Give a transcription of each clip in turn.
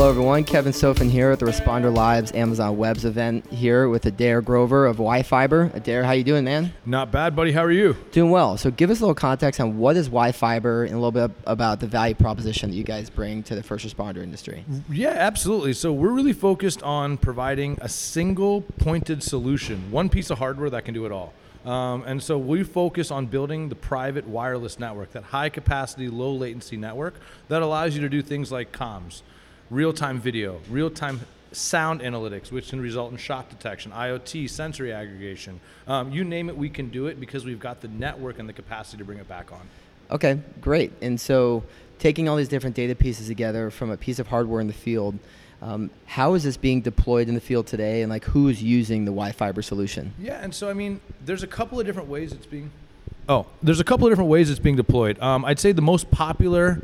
Hello, everyone. Kevin Sofen here at the Responder Lives Amazon Webs event here with Adair Grover of WiFiber. Adair, how you doing, man? Not bad, buddy. How are you? Doing well. So give us a little context on what is WiFiber and a little bit about the value proposition that you guys bring to the first responder industry. Yeah, absolutely. So we're really focused on providing a single pointed solution, one piece of hardware that can do it all. Um, and so we focus on building the private wireless network, that high capacity, low latency network that allows you to do things like comms, real time video, real time sound analytics, which can result in shot detection, IoT, sensory aggregation. Um, you name it, we can do it because we've got the network and the capacity to bring it back on. Okay, great. And so taking all these different data pieces together from a piece of hardware in the field, um, how is this being deployed in the field today, and like who's using the WiFiber solution? Yeah, and so I mean, there's a couple of different ways it's being. Oh, there's a couple of different ways it's being deployed. Um, I'd say the most popular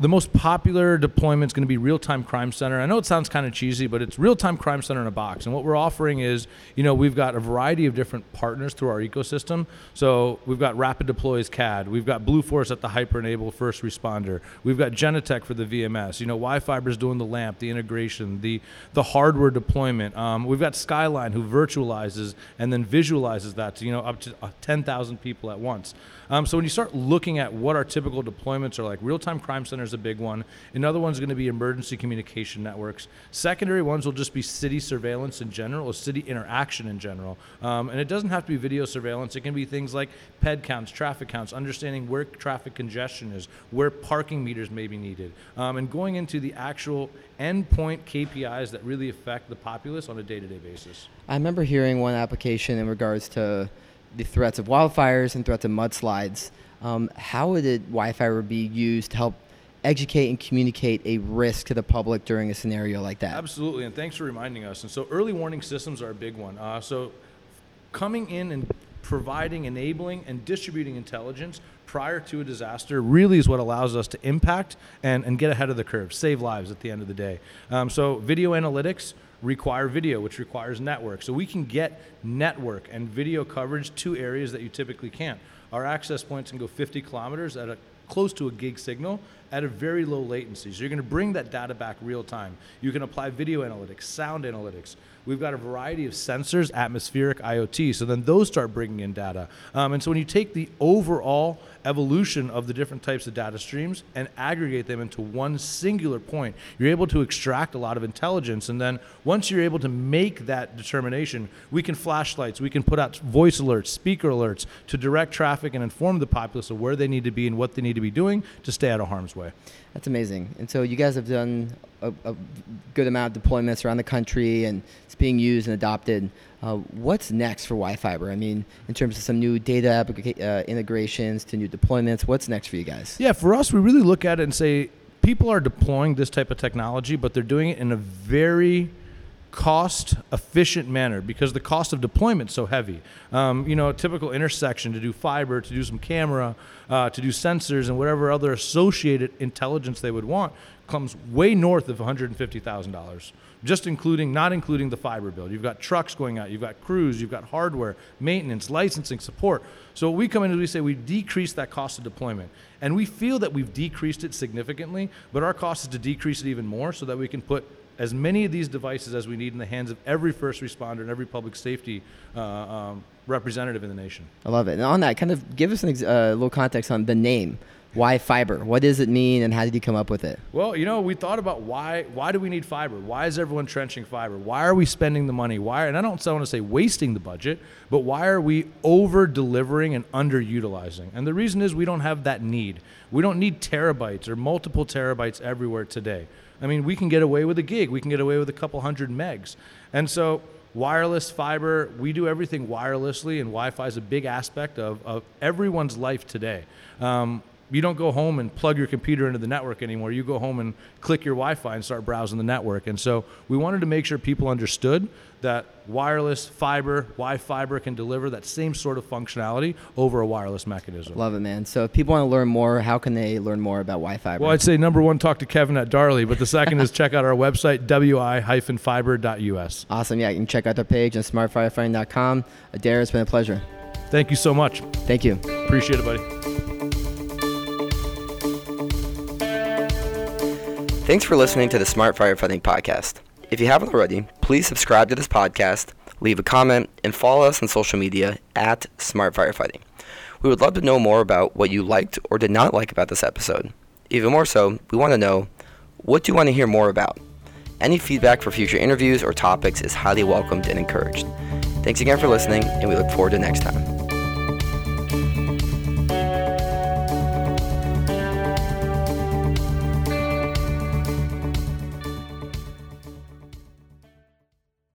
the most popular deployment is going to be real-time crime center. I know it sounds kind of cheesy, but it's real-time crime center in a box. And what we're offering is, you know, we've got a variety of different partners through our ecosystem. So we've got RapidDeploy's CAD, we've got Blue Force at the hyper enable first responder, we've got Genetec for the VMS. You know, WiFiber is doing the LAMP, the integration, the the hardware deployment. Um, we've got Skyline who virtualizes and then visualizes that to you know up to uh, 10,000 people at once. Um, so when you start looking at what our typical deployments are like, real-time crime center is a big one. Another one's going to be emergency communication networks. Secondary ones will just be city surveillance in general, or city interaction in general. Um, and it doesn't have to be video surveillance. It can be things like PED counts, traffic counts, understanding where traffic congestion is, where parking meters may be needed, um, and going into the actual endpoint KPIs that really affect the populace on a day-to-day basis. I remember hearing one application in regards to the threats of wildfires and threats of mudslides. Um, how would WiFiber be used to help educate and communicate a risk to the public during a scenario like that? Absolutely, and thanks for reminding us. And so, early warning systems are a big one. Uh, so, coming in and providing, enabling, and distributing intelligence prior to a disaster really is what allows us to impact and, and get ahead of the curve, save lives at the end of the day. Um, so, video analytics require video, which requires network. So we can get network and video coverage to areas that you typically can't. Our access points can go 50 kilometers at a close to a gig signal at a very low latency. So you're going to bring that data back real time. You can apply video analytics, sound analytics. We've got a variety of sensors, atmospheric, IoT. So then those start bringing in data. Um, and so when you take the overall evolution of the different types of data streams and aggregate them into one singular point, you're able to extract a lot of intelligence. And then once you're able to make that determination, we can flashlights, we can put out voice alerts, speaker alerts to direct traffic and inform the populace of where they need to be and what they need to be doing to stay out of harm's way. That's amazing. And so you guys have done a, a good amount of deployments around the country and it's being used and adopted. Uh, what's next for WiFiber? I mean, in terms of some new data applica- uh, integrations to new deployments, what's next for you guys? Yeah, for us, we really look at it and say people are deploying this type of technology, but they're doing it in a very cost efficient manner because the cost of deployment so heavy. Um, you know, a typical intersection to do fiber, to do some camera, uh, to do sensors, and whatever other associated intelligence they would want comes way north of $150,000 just including not including the fiber bill. You've got trucks going out, you've got crews, you've got hardware, maintenance, licensing, support. So we come in and we say we decrease that cost of deployment. And we feel that we've decreased it significantly, but our cost is to decrease it even more so that we can put as many of these devices as we need in the hands of every first responder and every public safety uh, um, representative in the nation. I love it. And on that, kind of give us a uh, little context on the name why fiber? What does it mean, and how did you come up with it? Well, you know, we thought about why. Why do we need fiber? Why is everyone trenching fiber? Why are we spending the money? Why? And I don't want to say wasting the budget, but why are we over delivering and underutilizing? And the reason is we don't have that need. We don't need terabytes or multiple terabytes everywhere today. I mean, we can get away with a gig. We can get away with a couple hundred megs, and so wireless fiber we do everything wirelessly and wi-fi is a big aspect of, of everyone's life today um, you don't go home and plug your computer into the network anymore. You go home and click your Wi-Fi and start browsing the network. And so we wanted to make sure people understood that wireless fiber, Wi-Fiber can deliver that same sort of functionality over a wireless mechanism. Love it, man. So if people want to learn more, how can they learn more about Wi-Fiber? Well, I'd say number one, talk to Kevin at Darley, but the second is check out our website, wi-fiber.us. Awesome. Yeah, you can check out their page on smartfirefighting.com. Adair, it's been a pleasure. Thank you so much. Thank you. Appreciate it, buddy. Thanks for listening to the Smart Firefighting Podcast. If you haven't already, please subscribe to this podcast, leave a comment, and follow us on social media at Smart Firefighting. We would love to know more about what you liked or did not like about this episode. Even more so, we want to know what do you want to hear more about? Any feedback for future interviews or topics is highly welcomed and encouraged. Thanks again for listening, and we look forward to next time.